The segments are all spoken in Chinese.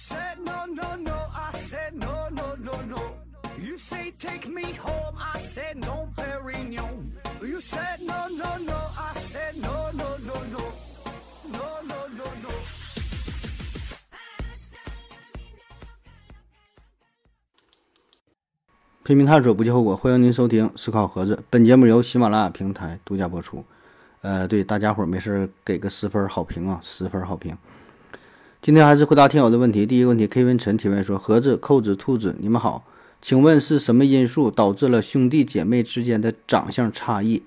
said no, no, no, I said no, no, no, no. You say take me home, I said no, Perignon. You said no, no, no, I said no, no, no, no. No, no, no, no. 拼命探索，不计后果。欢迎您收听《思考盒子》，本节目由喜马拉雅平台独家播出。呃，对大家伙儿没事给个十分好评啊，十分好评。今天还是回答听友的问题。第一个问题，K 文晨提问说：盒子、扣子、兔子，你们好，请问是什么因素导致了兄弟姐妹之间的长相差异？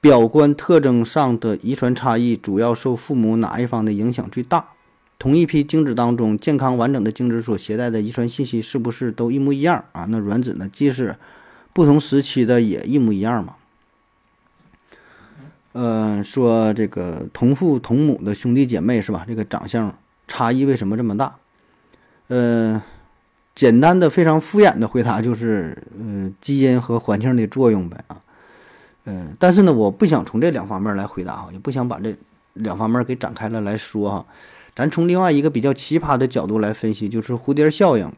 表观特征上的遗传差异主要受父母哪一方的影响最大？同一批精子当中，健康完整的精子所携带的遗传信息是不是都一模一样啊？那卵子呢？即使不同时期的也一模一样吗？呃，说这个同父同母的兄弟姐妹是吧？这个长相差异为什么这么大？呃，简单的、非常敷衍的回答就是，呃，基因和环境的作用呗啊。呃，但是呢，我不想从这两方面来回答哈，也不想把这两方面给展开了来说哈。咱从另外一个比较奇葩的角度来分析，就是蝴蝶效应。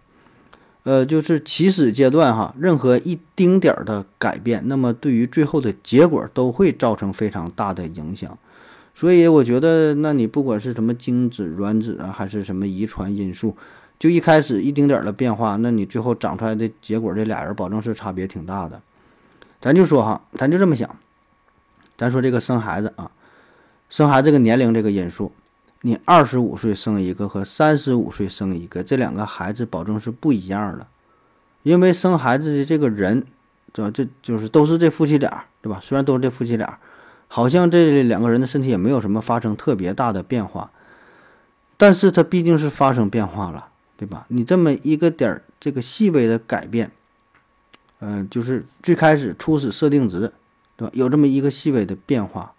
呃，就是起始阶段哈，任何一丁点儿的改变，那么对于最后的结果都会造成非常大的影响。所以我觉得，那你不管是什么精子、卵子啊，还是什么遗传因素，就一开始一丁点儿的变化，那你最后长出来的结果，这俩人保证是差别挺大的。咱就说哈，咱就这么想，咱说这个生孩子啊，生孩子这个年龄这个因素。你二十五岁生一个和三十五岁生一个，这两个孩子保证是不一样的，因为生孩子的这个人，对吧？这就是都是这夫妻俩，对吧？虽然都是这夫妻俩，好像这两个人的身体也没有什么发生特别大的变化，但是它毕竟是发生变化了，对吧？你这么一个点儿这个细微的改变，嗯、就是最开始初始设定值，对吧？有这么一个细微的变化。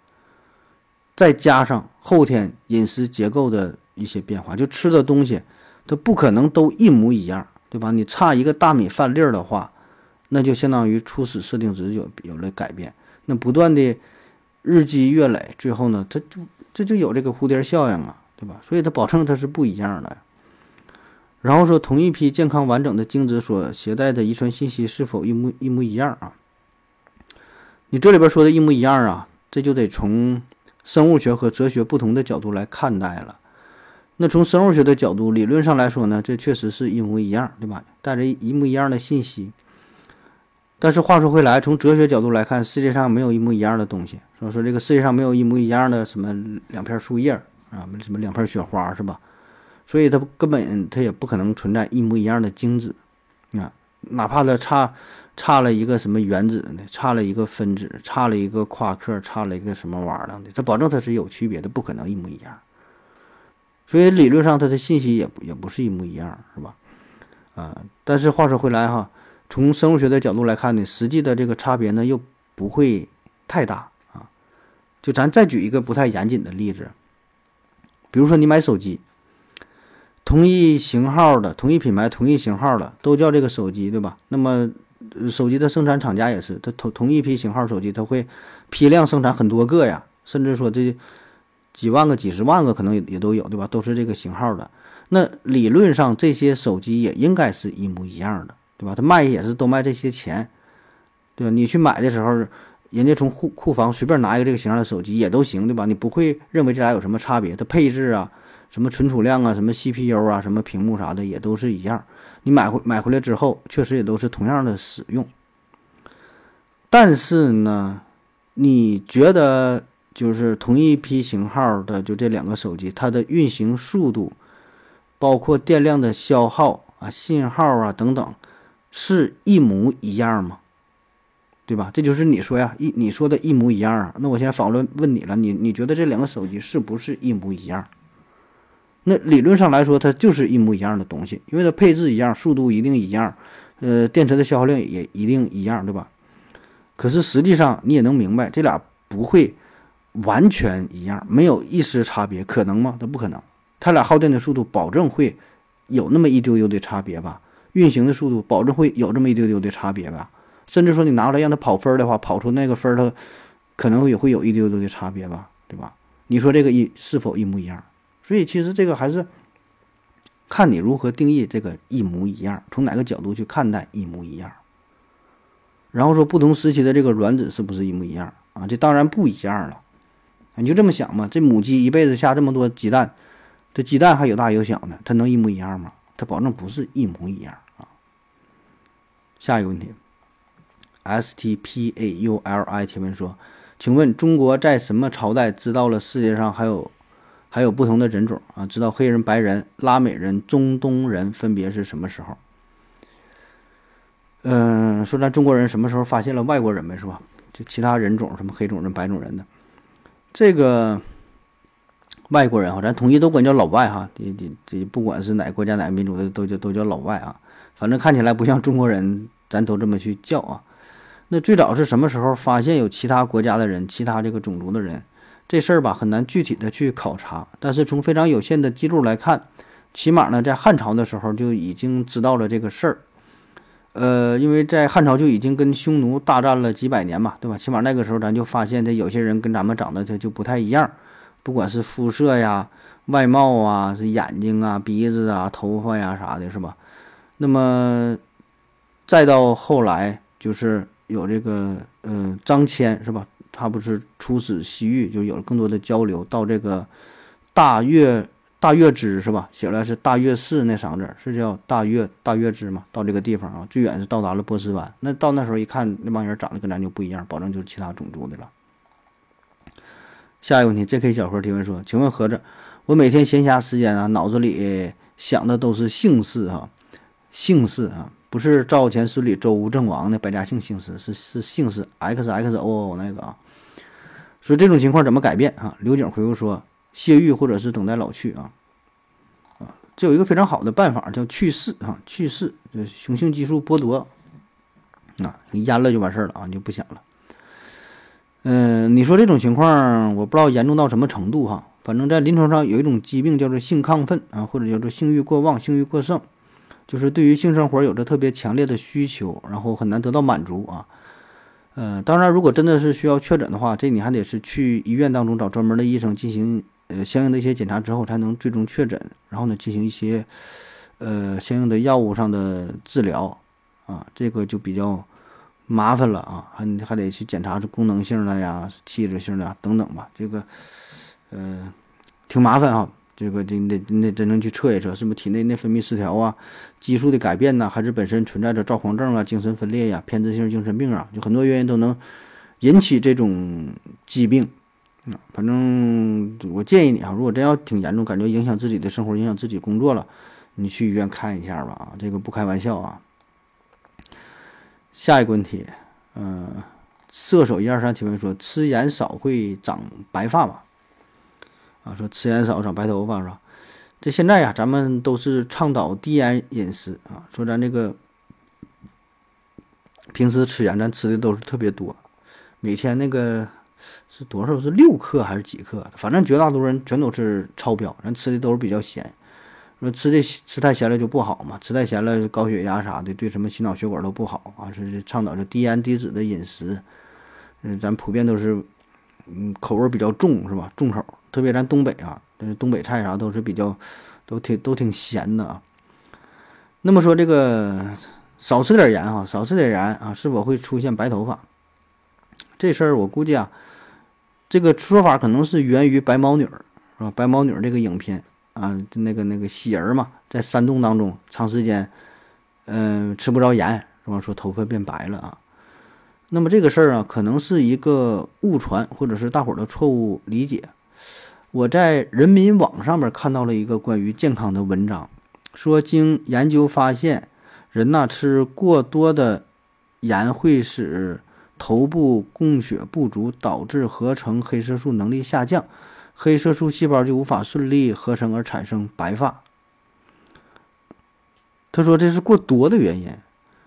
再加上后天饮食结构的一些变化，就吃的东西，它不可能都一模一样，对吧？你差一个大米饭粒儿的话，那就相当于初始设定值有有了改变。那不断的日积月累，最后呢，它就这就有这个蝴蝶效应啊，对吧？所以它保证它是不一样的。然后说同一批健康完整的精子所携带的遗传信息是否一模一模一样啊？你这里边说的一模一样啊，这就得从。生物学和哲学不同的角度来看待了。那从生物学的角度，理论上来说呢，这确实是一模一样，对吧？带着一模一样的信息。但是话说回来，从哲学角度来看，世界上没有一模一样的东西。说说这个世界上没有一模一样的什么两片树叶啊，什么两片雪花，是吧？所以它根本它也不可能存在一模一样的精子啊，哪怕它差。差了一个什么原子呢？差了一个分子，差了一个夸克，差了一个什么玩意儿的？它保证它是有区别的，不可能一模一样。所以理论上它的信息也也不是一模一样，是吧？啊，但是话说回来哈，从生物学的角度来看呢，实际的这个差别呢又不会太大啊。就咱再举一个不太严谨的例子，比如说你买手机，同一型号的、同一品牌、同一型号的都叫这个手机，对吧？那么手机的生产厂家也是，它同同一批型号手机，它会批量生产很多个呀，甚至说这几万个、几十万个可能也也都有，对吧？都是这个型号的。那理论上这些手机也应该是一模一样的，对吧？它卖也是都卖这些钱，对吧？你去买的时候，人家从库库房随便拿一个这个型号的手机也都行，对吧？你不会认为这俩有什么差别？它配置啊，什么存储量啊，什么 CPU 啊，什么屏幕啥的也都是一样。你买回买回来之后，确实也都是同样的使用。但是呢，你觉得就是同一批型号的就这两个手机，它的运行速度，包括电量的消耗啊、信号啊等等，是一模一样吗？对吧？这就是你说呀，一你说的一模一样啊。那我现在反问问你了，你你觉得这两个手机是不是一模一样？那理论上来说，它就是一模一样的东西，因为它配置一样，速度一定一样，呃，电池的消耗量也一定一样，对吧？可是实际上你也能明白，这俩不会完全一样，没有一丝差别，可能吗？它不可能，它俩耗电的速度保证会有那么一丢丢的差别吧？运行的速度保证会有这么一丢丢的差别吧？甚至说你拿过来让它跑分的话，跑出那个分，它可能也会有一丢丢的差别吧？对吧？你说这个一是否一模一样？所以其实这个还是看你如何定义这个一模一样，从哪个角度去看待一模一样。然后说不同时期的这个卵子是不是一模一样啊？这当然不一样了。你就这么想嘛，这母鸡一辈子下这么多鸡蛋，这鸡蛋还有大有小呢，它能一模一样吗？它保证不是一模一样。下一个问题，S T P A U L I 提问说，请问中国在什么朝代知道了世界上还有还有不同的人种啊？知道黑人、白人、拉美人、中东人分别是什么时候？嗯，说咱中国人什么时候发现了外国人呗，是吧？就其他人种，什么黑种人、白种人的，这个外国人哈，咱统一都管叫老外哈。这这这，不管是哪个国家、哪个民族的，都叫都叫老外啊。反正看起来不像中国人，咱都这么去叫啊。那最早是什么时候发现有其他国家的人、其他这个种族的人？这事儿吧，很难具体的去考察。但是从非常有限的记录来看，起码呢，在汉朝的时候就已经知道了这个事儿。呃，因为在汉朝就已经跟匈奴大战了几百年嘛，对吧？起码那个时候咱就发现，这有些人跟咱们长得他就不太一样，不管是肤色呀、外貌啊、是眼睛啊、鼻子啊、头发呀啥的，是吧？那么再到后来，就是有这个呃张骞，是吧？他不是出使西域，就有了更多的交流，到这个大月。大月支是吧？写出来是大月氏那三个字，是叫大月大月支嘛？到这个地方啊，最远是到达了波斯湾。那到那时候一看，那帮人长得跟咱就不一样，保证就是其他种族的了。下一个问题，J.K. 小何提问说：“请问盒子，我每天闲暇时间啊，脑子里想的都是姓氏哈，姓氏啊，不是赵钱孙李周吴郑王的百家姓姓氏，是是姓氏 X X O O 那个啊。所以这种情况怎么改变啊？”刘景回复说。泄欲或者是等待老去啊，啊，这有一个非常好的办法叫去世啊，去世，就雄性激素剥夺，啊，你阉了就完事儿了啊，你就不想了。嗯，你说这种情况，我不知道严重到什么程度哈，反正在临床上有一种疾病叫做性亢奋啊，或者叫做性欲过旺、性欲过剩，就是对于性生活有着特别强烈的需求，然后很难得到满足啊。呃，当然，如果真的是需要确诊的话，这你还得是去医院当中找专门的医生进行。呃，相应的一些检查之后，才能最终确诊，然后呢，进行一些呃相应的药物上的治疗啊，这个就比较麻烦了啊，还还得去检查是功能性的呀、器质性的等等吧，这个呃挺麻烦啊，这个得得得真正去测一测，是不是体内内分泌失调啊、激素的改变呢，还是本身存在着躁狂症啊、精神分裂呀、偏执性精神病啊，就很多原因都能引起这种疾病。嗯，反正我建议你啊，如果真要挺严重，感觉影响自己的生活、影响自己工作了，你去医院看一下吧。啊，这个不开玩笑啊。下一个问题，嗯，射手一二三提问说，吃盐少会长白发吗？啊，说吃盐少长白头发是吧？这现在呀，咱们都是倡导低盐饮食啊，说咱这个平时吃盐，咱吃的都是特别多，每天那个。是多少？是六克还是几克？反正绝大多数人全都是超标。咱吃的都是比较咸，说吃的吃太咸了就不好嘛，吃太咸了高血压啥的，对什么心脑血管都不好啊。是倡导这低盐低脂的饮食。嗯，咱普遍都是，嗯，口味比较重是吧？重口，特别咱东北啊，东北菜啥都是比较，都挺都挺咸的啊。那么说这个少吃点盐哈，少吃点盐啊，是否会出现白头发？这事儿我估计啊。这个说法可能是源于《白毛女》是吧？《白毛女》这个影片啊，那个那个喜儿嘛，在山洞当中长时间，嗯，吃不着盐是吧？说头发变白了啊。那么这个事儿啊，可能是一个误传，或者是大伙儿的错误理解。我在人民网上面看到了一个关于健康的文章，说经研究发现，人呐吃过多的盐会使。头部供血不足，导致合成黑色素能力下降，黑色素细胞就无法顺利合成而产生白发。他说这是过多的原因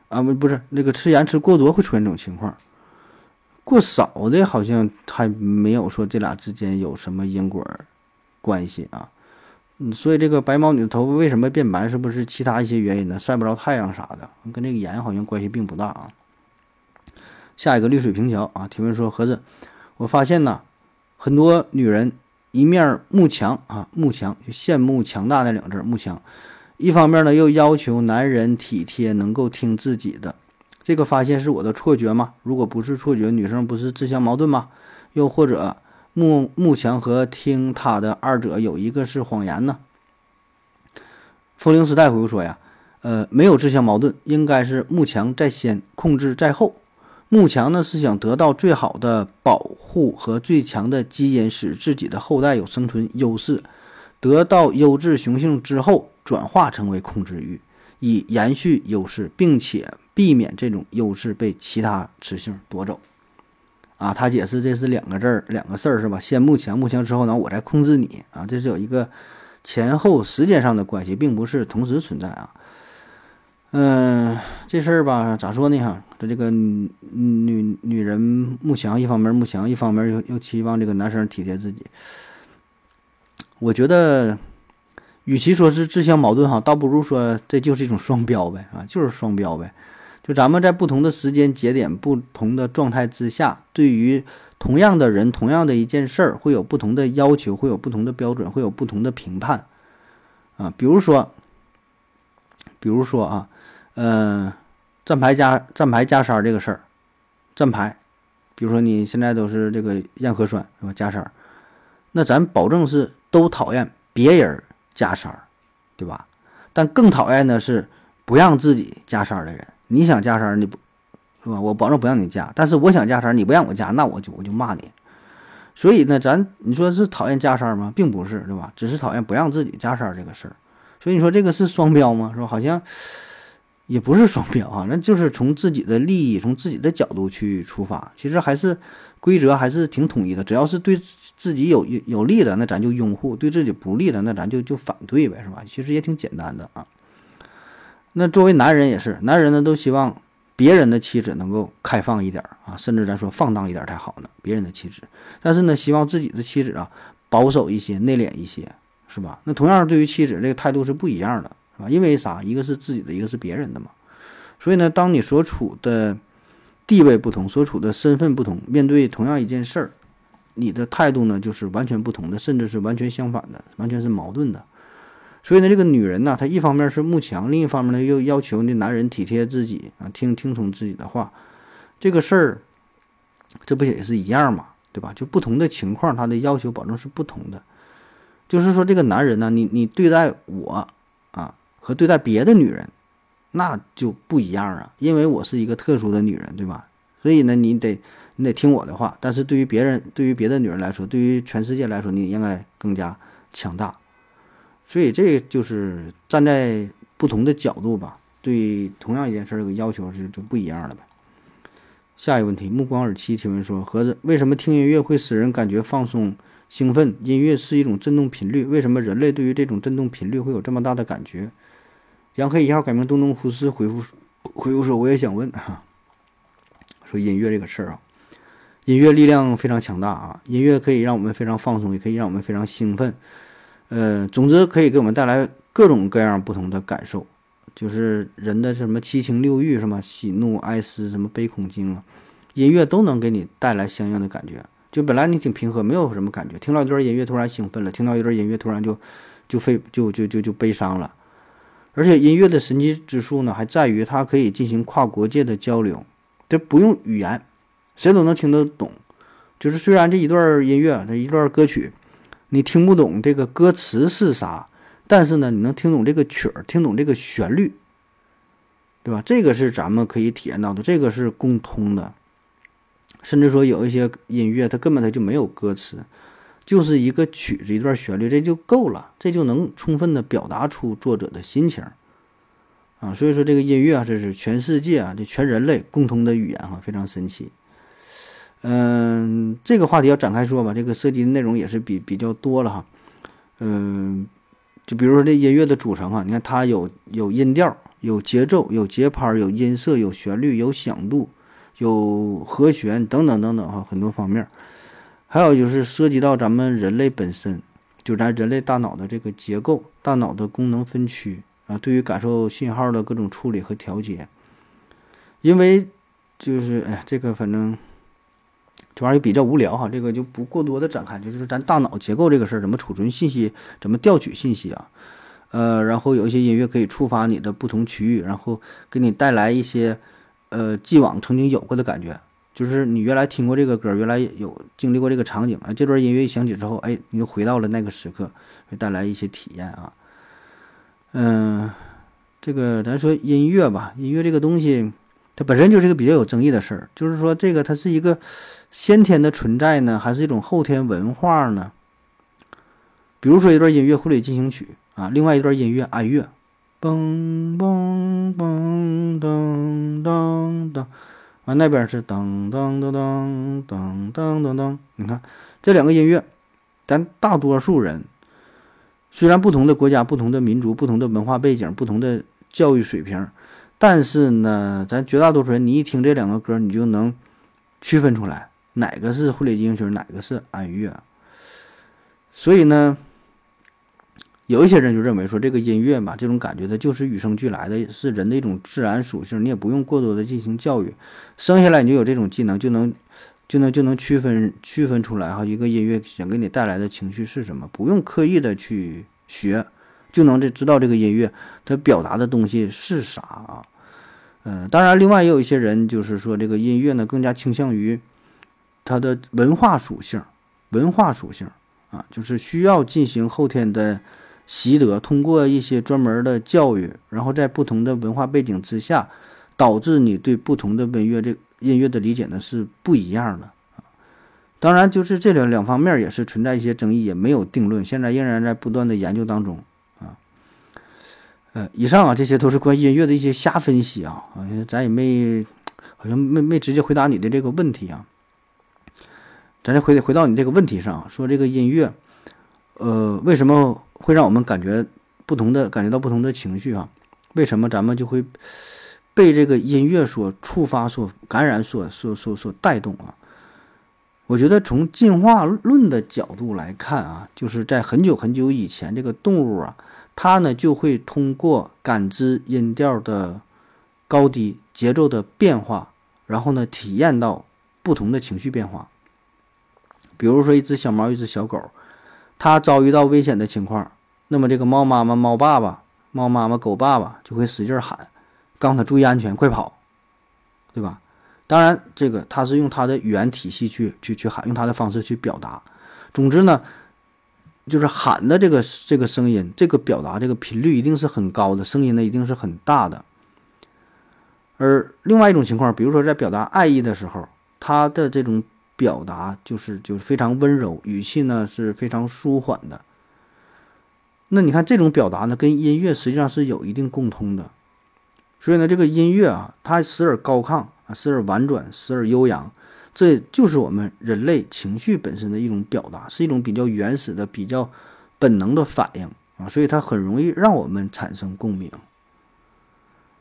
啊，不不是那个吃盐吃过多会出现这种情况，过少的好像还没有说这俩之间有什么因果关系啊。嗯，所以这个白毛女的头发为什么变白，是不是其他一些原因呢？晒不着太阳啥的，跟这个盐好像关系并不大啊。下一个绿水平桥啊，提问说：盒子，我发现呐，很多女人一面慕强啊，慕强就羡慕强大那两个字，慕强，一方面呢又要求男人体贴，能够听自己的。这个发现是我的错觉吗？如果不是错觉，女生不是自相矛盾吗？又或者慕慕强和听他的二者有一个是谎言呢？风铃时代回复说呀，呃，没有自相矛盾，应该是慕强在先，控制在后。慕强呢是想得到最好的保护和最强的基因，使自己的后代有生存优势，得到优质雄性之后，转化成为控制欲，以延续优势，并且。避免这种优势被其他雌性夺走，啊，他解释这是两个字儿，两个事儿是吧？先慕强，慕强之后呢，我再控制你啊，这是有一个前后时间上的关系，并不是同时存在啊。嗯，这事儿吧，咋说呢？哈，这这个女女人慕强，一方面慕强，一方面又又期望这个男生体贴自己。我觉得，与其说是自相矛盾哈，倒不如说这就是一种双标呗，啊，就是双标呗。就咱们在不同的时间节点、不同的状态之下，对于同样的人、同样的一件事儿，会有不同的要求，会有不同的标准，会有不同的评判，啊，比如说，比如说啊，呃，站牌加站牌加三这个事儿，站牌，比如说你现在都是这个验核酸是吧？加三，那咱保证是都讨厌别人加三，对吧？但更讨厌的是不让自己加三的人。你想加三，你不，是吧？我保证不让你加。但是我想加三，你不让我加，那我就我就骂你。所以呢，咱你说是讨厌加三吗？并不是，对吧？只是讨厌不让自己加三这个事儿。所以你说这个是双标吗？是吧？好像也不是双标啊，那就是从自己的利益、从自己的角度去出发。其实还是规则还是挺统一的，只要是对自己有有利的，那咱就拥护；对自己不利的，那咱就就反对呗，是吧？其实也挺简单的啊。那作为男人也是，男人呢都希望别人的妻子能够开放一点啊，甚至咱说放荡一点才好呢。别人的妻子，但是呢，希望自己的妻子啊保守一些、内敛一些，是吧？那同样对于妻子这个态度是不一样的，是吧？因为啥？一个是自己的，一个是别人的嘛。所以呢，当你所处的地位不同，所处的身份不同，面对同样一件事儿，你的态度呢就是完全不同的，甚至是完全相反的，完全是矛盾的。所以呢，这个女人呢，她一方面是慕强，另一方面呢又要求那男人体贴自己啊，听听从自己的话。这个事儿，这不也是一样嘛，对吧？就不同的情况，他的要求保证是不同的。就是说，这个男人呢，你你对待我啊，和对待别的女人，那就不一样啊，因为我是一个特殊的女人，对吧？所以呢，你得你得听我的话。但是对于别人，对于别的女人来说，对于全世界来说，你应该更加强大。所以这就是站在不同的角度吧，对同样一件事儿这个要求是就不一样了呗。下一个问题，目光耳七提问说：盒子，为什么听音乐会使人感觉放松、兴奋？音乐是一种振动频率，为什么人类对于这种振动频率会有这么大的感觉？杨黑一号改名东东胡斯回复回复说：我也想问哈，音乐这个事儿啊，音乐力量非常强大啊，音乐可以让我们非常放松，也可以让我们非常兴奋。呃，总之可以给我们带来各种各样不同的感受，就是人的什么七情六欲，什么喜怒哀思，什么悲恐惊啊，音乐都能给你带来相应的感觉。就本来你挺平和，没有什么感觉，听到一段音乐突然兴奋了，听到一段音乐突然就就非就就就就悲伤了。而且音乐的神奇之处呢，还在于它可以进行跨国界的交流，这不用语言，谁都能听得懂。就是虽然这一段音乐，这一段歌曲。你听不懂这个歌词是啥，但是呢，你能听懂这个曲儿，听懂这个旋律，对吧？这个是咱们可以体验到的，这个是共通的。甚至说有一些音乐，它根本它就没有歌词，就是一个曲子、一段旋律，这就够了，这就能充分的表达出作者的心情啊。所以说，这个音乐啊，这是全世界啊，这全人类共同的语言哈，非常神奇。嗯，这个话题要展开说吧，这个涉及的内容也是比比较多了哈。嗯，就比如说这音乐的组成啊，你看它有有音调、有节奏、有节拍、有音色、有旋律、有响度、有和弦等等等等哈，很多方面。还有就是涉及到咱们人类本身，就咱人类大脑的这个结构、大脑的功能分区啊，对于感受信号的各种处理和调节。因为就是哎，这个反正。这玩意儿比较无聊哈，这个就不过多的展开，就是咱大脑结构这个事儿，怎么储存信息，怎么调取信息啊？呃，然后有一些音乐可以触发你的不同区域，然后给你带来一些呃既往曾经有过的感觉，就是你原来听过这个歌，原来有经历过这个场景啊，这段音乐一响起之后，哎，你就回到了那个时刻，会带来一些体验啊。嗯，这个咱说音乐吧，音乐这个东西，它本身就是一个比较有争议的事儿，就是说这个它是一个先天的存在呢，还是一种后天文化呢？比如说一段音乐《婚礼进行曲》啊，另外一段音乐哀乐，嘣嘣嘣噔噔噔，啊那边是噔噔噔噔噔噔噔噔，你看这两个音乐，咱大多数人。虽然不同的国家、不同的民族、不同的文化背景、不同的教育水平，但是呢，咱绝大多数人，你一听这两个歌，你就能区分出来哪个是婚礼进行曲，哪个是哀乐。所以呢，有一些人就认为说，这个音乐嘛，这种感觉它就是与生俱来的，是人的一种自然属性，你也不用过多的进行教育，生下来你就有这种技能，就能。就能就能区分区分出来哈，一个音乐想给你带来的情绪是什么，不用刻意的去学，就能这知道这个音乐它表达的东西是啥啊？嗯，当然，另外也有一些人就是说，这个音乐呢更加倾向于它的文化属性，文化属性啊，就是需要进行后天的习得，通过一些专门的教育，然后在不同的文化背景之下，导致你对不同的音乐这。音乐的理解呢是不一样的啊，当然就是这两两方面也是存在一些争议，也没有定论，现在仍然在不断的研究当中啊。呃，以上啊这些都是关于音乐的一些瞎分析啊，好像咱也没好像没没直接回答你的这个问题啊。咱再回回到你这个问题上，说这个音乐，呃，为什么会让我们感觉不同的感觉到不同的情绪啊？为什么咱们就会？被这个音乐所触发、所感染、所所所所带动啊！我觉得从进化论的角度来看啊，就是在很久很久以前，这个动物啊，它呢就会通过感知音调的高低、节奏的变化，然后呢体验到不同的情绪变化。比如说，一只小猫、一只小狗，它遭遇到危险的情况，那么这个猫妈妈、猫爸爸、猫妈妈、狗爸爸就会使劲喊。告诉他注意安全，快跑，对吧？当然，这个他是用他的语言体系去去去喊，用他的方式去表达。总之呢，就是喊的这个这个声音，这个表达这个频率一定是很高的，声音呢一定是很大的。而另外一种情况，比如说在表达爱意的时候，他的这种表达就是就是非常温柔，语气呢是非常舒缓的。那你看这种表达呢，跟音乐实际上是有一定共通的。所以呢，这个音乐啊，它时而高亢啊，时而婉转，时而悠扬，这就是我们人类情绪本身的一种表达，是一种比较原始的、比较本能的反应啊。所以它很容易让我们产生共鸣。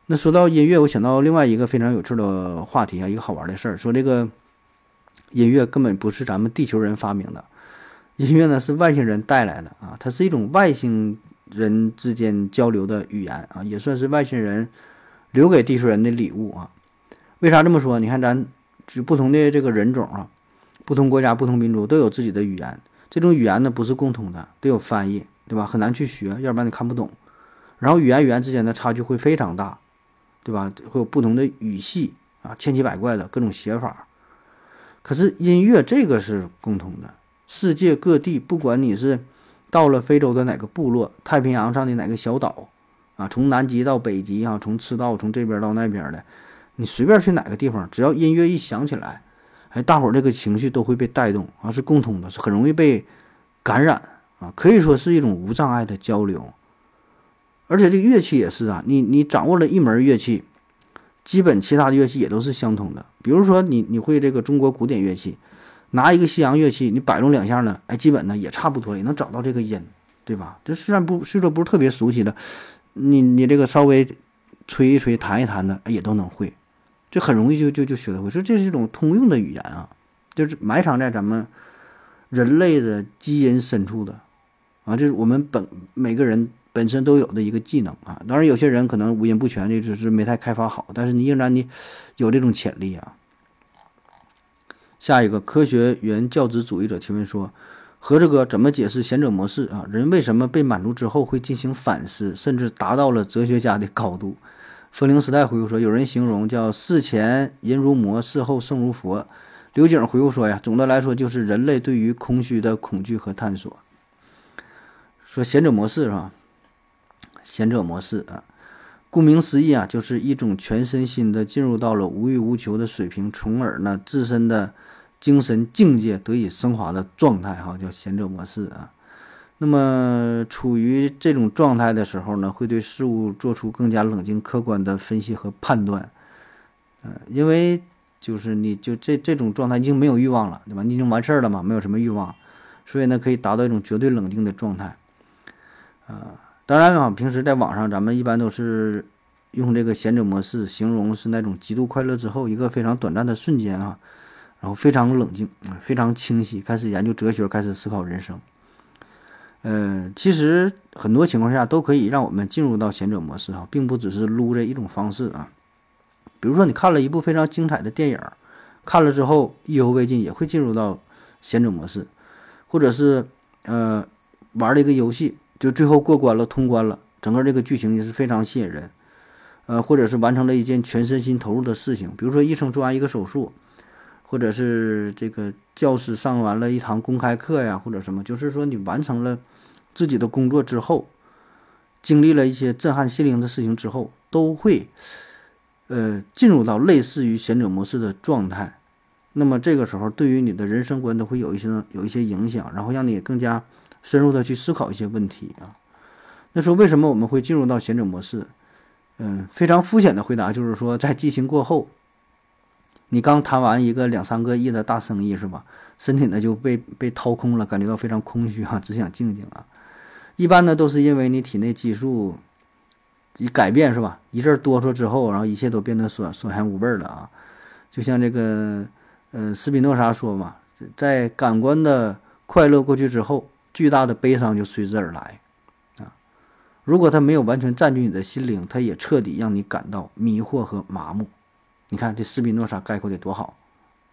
那说到音乐，我想到另外一个非常有趣的话题啊，一个好玩的事儿，说这个音乐根本不是咱们地球人发明的，音乐呢是外星人带来的啊，它是一种外星人之间交流的语言啊，也算是外星人。留给地球人的礼物啊？为啥这么说？你看，咱就不同的这个人种啊，不同国家、不同民族都有自己的语言。这种语言呢，不是共通的，得有翻译，对吧？很难去学，要不然你看不懂。然后语言语言之间的差距会非常大，对吧？会有不同的语系啊，千奇百怪的各种写法。可是音乐这个是共通的，世界各地，不管你是到了非洲的哪个部落，太平洋上的哪个小岛。啊，从南极到北极啊，从赤道从这边到那边的，你随便去哪个地方，只要音乐一响起来，哎，大伙儿这个情绪都会被带动啊，是共通的，是很容易被感染啊，可以说是一种无障碍的交流。而且这个乐器也是啊，你你掌握了一门乐器，基本其他的乐器也都是相通的。比如说你你会这个中国古典乐器，拿一个西洋乐器，你摆弄两下呢，哎，基本呢也差不多，也能找到这个音，对吧？这虽然不虽说不是特别熟悉的。你你这个稍微吹一吹、弹一弹的，也都能会，这很容易就就就学得会。说这是一种通用的语言啊，就是埋藏在咱们人类的基因深处的啊，这是我们本每个人本身都有的一个技能啊。当然，有些人可能五音不全，这只是没太开发好，但是你仍然你有这种潜力啊。下一个科学原教旨主义者提问说：和这个怎么解释贤者模式啊？人为什么被满足之后会进行反思，甚至达到了哲学家的高度？风铃时代回复说，有人形容叫事前淫如魔，事后圣如佛。刘景回复说呀，总的来说就是人类对于空虚的恐惧和探索。说贤者模式是吧？贤者模式啊，顾名思义啊，就是一种全身心的进入到了无欲无求的水平，从而呢自身的。精神境界得以升华的状态，哈，叫贤者模式啊。那么，处于这种状态的时候呢，会对事物做出更加冷静、客观的分析和判断。嗯，因为就是你就这这种状态已经没有欲望了，对吧？你已经完事儿了嘛，没有什么欲望，所以呢，可以达到一种绝对冷静的状态。啊，当然啊，平时在网上咱们一般都是用这个贤者模式形容是那种极度快乐之后一个非常短暂的瞬间啊。然后非常冷静，非常清晰，开始研究哲学，开始思考人生。呃，其实很多情况下都可以让我们进入到贤者模式哈，并不只是撸这一种方式啊。比如说你看了一部非常精彩的电影，看了之后意犹未尽，也会进入到贤者模式，或者是呃玩了一个游戏，就最后过关了，通关了，整个这个剧情也是非常吸引人。呃，或者是完成了一件全身心投入的事情，比如说医生做完一个手术。或者是这个教师上完了一堂公开课呀，或者什么，就是说你完成了自己的工作之后，经历了一些震撼心灵的事情之后，都会呃进入到类似于贤者模式的状态。那么这个时候，对于你的人生观都会有一些有一些影响，然后让你更加深入的去思考一些问题啊。那说为什么我们会进入到贤者模式？嗯，非常肤浅的回答就是说，在激情过后。你刚谈完一个两三个亿的大生意是吧？身体呢就被被掏空了，感觉到非常空虚啊，只想静静啊。一般呢都是因为你体内激素一改变是吧？一阵哆嗦之后，然后一切都变得索索然无味了啊。就像这个呃斯宾诺莎说嘛，在感官的快乐过去之后，巨大的悲伤就随之而来啊。如果它没有完全占据你的心灵，它也彻底让你感到迷惑和麻木。你看这斯宾诺莎概括的多好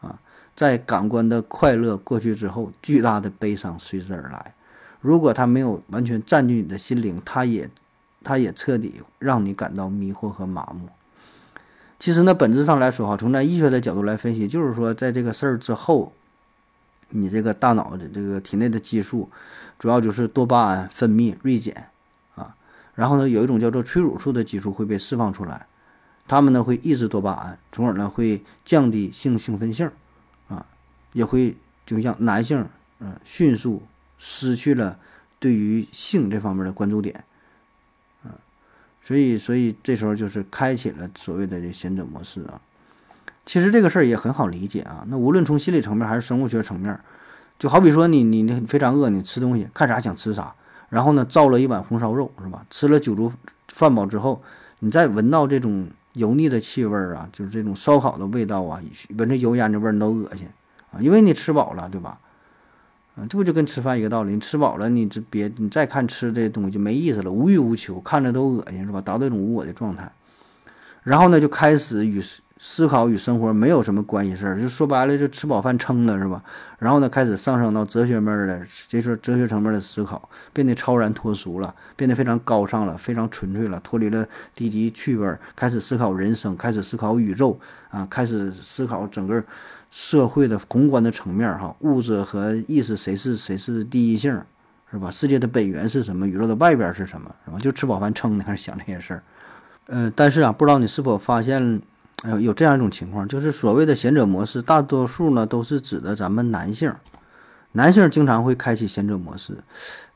啊！在感官的快乐过去之后，巨大的悲伤随之而来。如果它没有完全占据你的心灵，它也，它也彻底让你感到迷惑和麻木。其实呢，本质上来说哈，从咱医学的角度来分析，就是说，在这个事儿之后，你这个大脑的这个体内的激素，主要就是多巴胺分泌锐减啊，然后呢，有一种叫做催乳素的激素会被释放出来。他们呢会抑制多巴胺，从而呢会降低性兴奋性，啊，也会就像男性，嗯，迅速失去了对于性这方面的关注点，啊，所以所以这时候就是开启了所谓的这贤者模式啊。其实这个事儿也很好理解啊。那无论从心理层面还是生物学层面，就好比说你你你非常饿，你吃东西看啥想吃啥，然后呢造了一碗红烧肉是吧？吃了酒足饭饱之后，你再闻到这种。油腻的气味儿啊，就是这种烧烤的味道啊，闻着油烟的味儿都恶心啊，因为你吃饱了，对吧？嗯，这不就跟吃饭一个道理？你吃饱了，你这别你再看吃这东西就没意思了，无欲无求，看着都恶心，是吧？达到一种无我的状态，然后呢，就开始与。思考与生活没有什么关系事儿，就说白了，就吃饱饭撑的是吧？然后呢，开始上升到哲学面儿的，就是哲学层面的思考，变得超然脱俗了，变得非常高尚了，非常纯粹了，脱离了低级趣味儿，开始思考人生，开始思考宇宙啊，开始思考整个社会的宏观的层面儿哈，物质和意识谁是谁是第一性是吧？世界的本源是什么？宇宙的外边是什么？是吧？就吃饱饭撑的开始想这些事儿，呃，但是啊，不知道你是否发现？哎，有这样一种情况，就是所谓的贤者模式，大多数呢都是指的咱们男性，男性经常会开启贤者模式，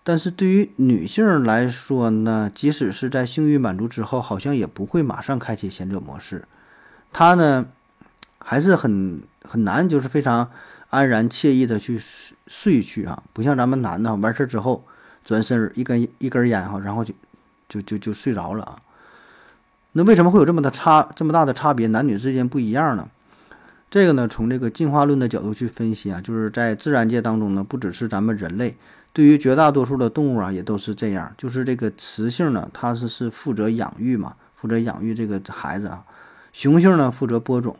但是对于女性来说呢，即使是在性欲满足之后，好像也不会马上开启贤者模式，她呢还是很很难，就是非常安然惬意的去睡睡去啊，不像咱们男的完事之后转身一根一根烟哈，然后就就就就睡着了啊。那为什么会有这么的差这么大的差别？男女之间不一样呢？这个呢，从这个进化论的角度去分析啊，就是在自然界当中呢，不只是咱们人类，对于绝大多数的动物啊，也都是这样。就是这个雌性呢，它是是负责养育嘛，负责养育这个孩子啊；雄性呢，负责播种。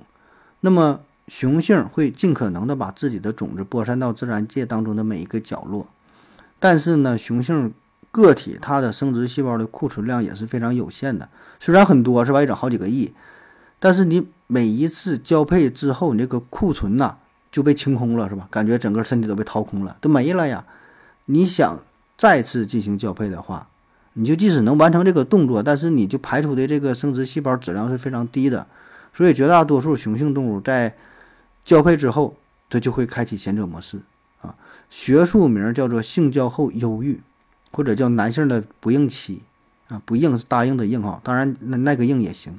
那么雄性会尽可能的把自己的种子播散到自然界当中的每一个角落，但是呢，雄性个体它的生殖细胞的库存量也是非常有限的，虽然很多是吧，一整好几个亿，但是你每一次交配之后，你这个库存呐就被清空了，是吧？感觉整个身体都被掏空了，都没了呀。你想再次进行交配的话，你就即使能完成这个动作，但是你就排出的这个生殖细胞质量是非常低的，所以绝大多数雄性动物在交配之后，它就会开启贤者模式啊，学术名叫做性交后忧郁，或者叫男性的不应期啊，不应是答应的应哈，当然那那个应也行，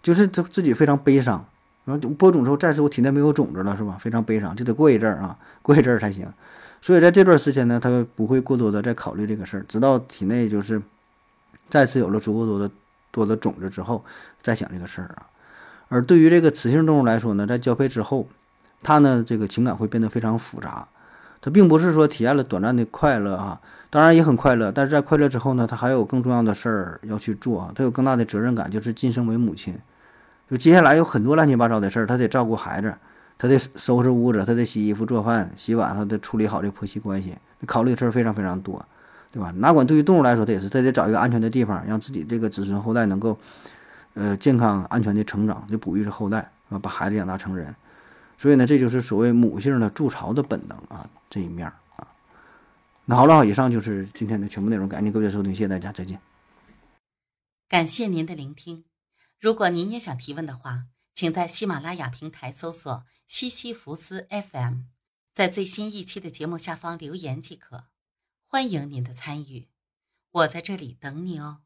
就是他自己非常悲伤，然后播种之后，再次我体内没有种子了是吧？非常悲伤，就得过一阵儿啊，过一阵儿才行。所以在这段时间呢，他不会过多的再考虑这个事儿，直到体内就是再次有了足够多的多的种子之后，再想这个事儿啊。而对于这个雌性动物来说呢，在交配之后，它呢这个情感会变得非常复杂。它并不是说体验了短暂的快乐啊，当然也很快乐，但是在快乐之后呢，他还有更重要的事儿要去做啊。他有更大的责任感，就是晋升为母亲。就接下来有很多乱七八糟的事儿，他得照顾孩子，他得收拾屋子，他得洗衣服、做饭、洗碗，他得处理好这婆媳关系，考虑的事儿非常非常多，对吧？哪管对于动物来说，他也是，他得找一个安全的地方，让自己这个子孙后代能够。呃，健康安全的成长，就哺育着后代啊，把孩子养大成人，所以呢，这就是所谓母性的筑巢的本能啊，这一面啊。那好了，以上就是今天的全部内容，感谢各位收听，谢谢大家，再见。感谢您的聆听。如果您也想提问的话，请在喜马拉雅平台搜索“西西弗斯 FM”，在最新一期的节目下方留言即可。欢迎您的参与，我在这里等你哦。